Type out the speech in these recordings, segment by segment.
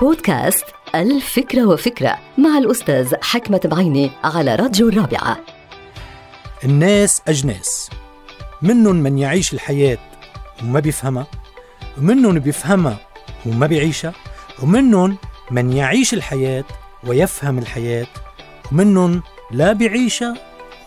بودكاست الفكرة وفكرة مع الأستاذ حكمة بعيني على راديو الرابعة. الناس أجناس. منهم من يعيش الحياة وما بيفهمها ومنهم بيفهمها وما بيعيشها ومنهم من يعيش الحياة ويفهم الحياة ومنهم لا بيعيشها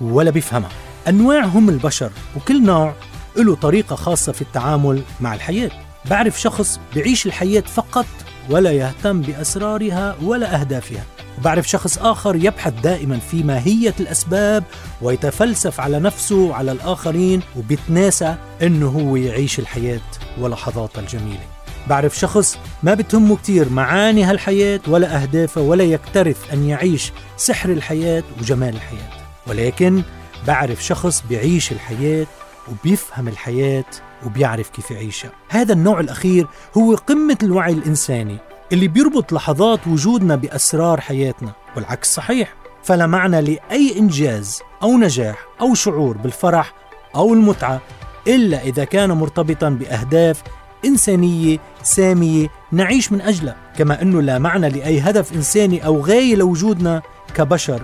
ولا بيفهمها. أنواع هم البشر وكل نوع له طريقة خاصة في التعامل مع الحياة. بعرف شخص بيعيش الحياة فقط ولا يهتم بأسرارها ولا أهدافها. وبعرف شخص آخر يبحث دائما في ماهية الأسباب ويتفلسف على نفسه وعلى الآخرين وبيتناسى أنه هو يعيش الحياة ولحظاتها الجميلة. بعرف شخص ما بتهمه كتير معاني هالحياة ولا أهدافها ولا يكترث أن يعيش سحر الحياة وجمال الحياة. ولكن بعرف شخص بيعيش الحياة وبيفهم الحياة وبيعرف كيف يعيشها. هذا النوع الأخير هو قمة الوعي الإنساني اللي بيربط لحظات وجودنا بأسرار حياتنا والعكس صحيح. فلا معنى لأي إنجاز أو نجاح أو شعور بالفرح أو المتعة إلا إذا كان مرتبطا بأهداف إنسانية سامية نعيش من أجلها. كما أنه لا معنى لأي هدف إنساني أو غاية لوجودنا كبشر.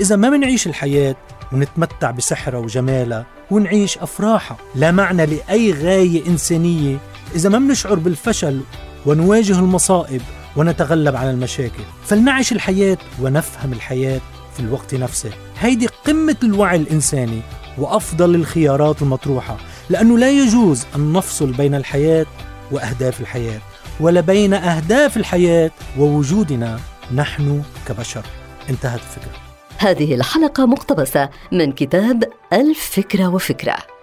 إذا ما منعيش الحياة ونتمتع بسحرها وجمالها ونعيش أفراحها لا معنى لأي غاية إنسانية إذا ما منشعر بالفشل ونواجه المصائب ونتغلب على المشاكل. فلنعيش الحياة ونفهم الحياة في الوقت نفسه. هيدي قمة الوعي الإنساني وأفضل الخيارات المطروحة لأنه لا يجوز أن نفصل بين الحياة وأهداف الحياة ولا بين أهداف الحياة ووجودنا نحن كبشر. انتهت الفكرة. هذه الحلقة مقتبسة من كتاب الفكرة وفكرة.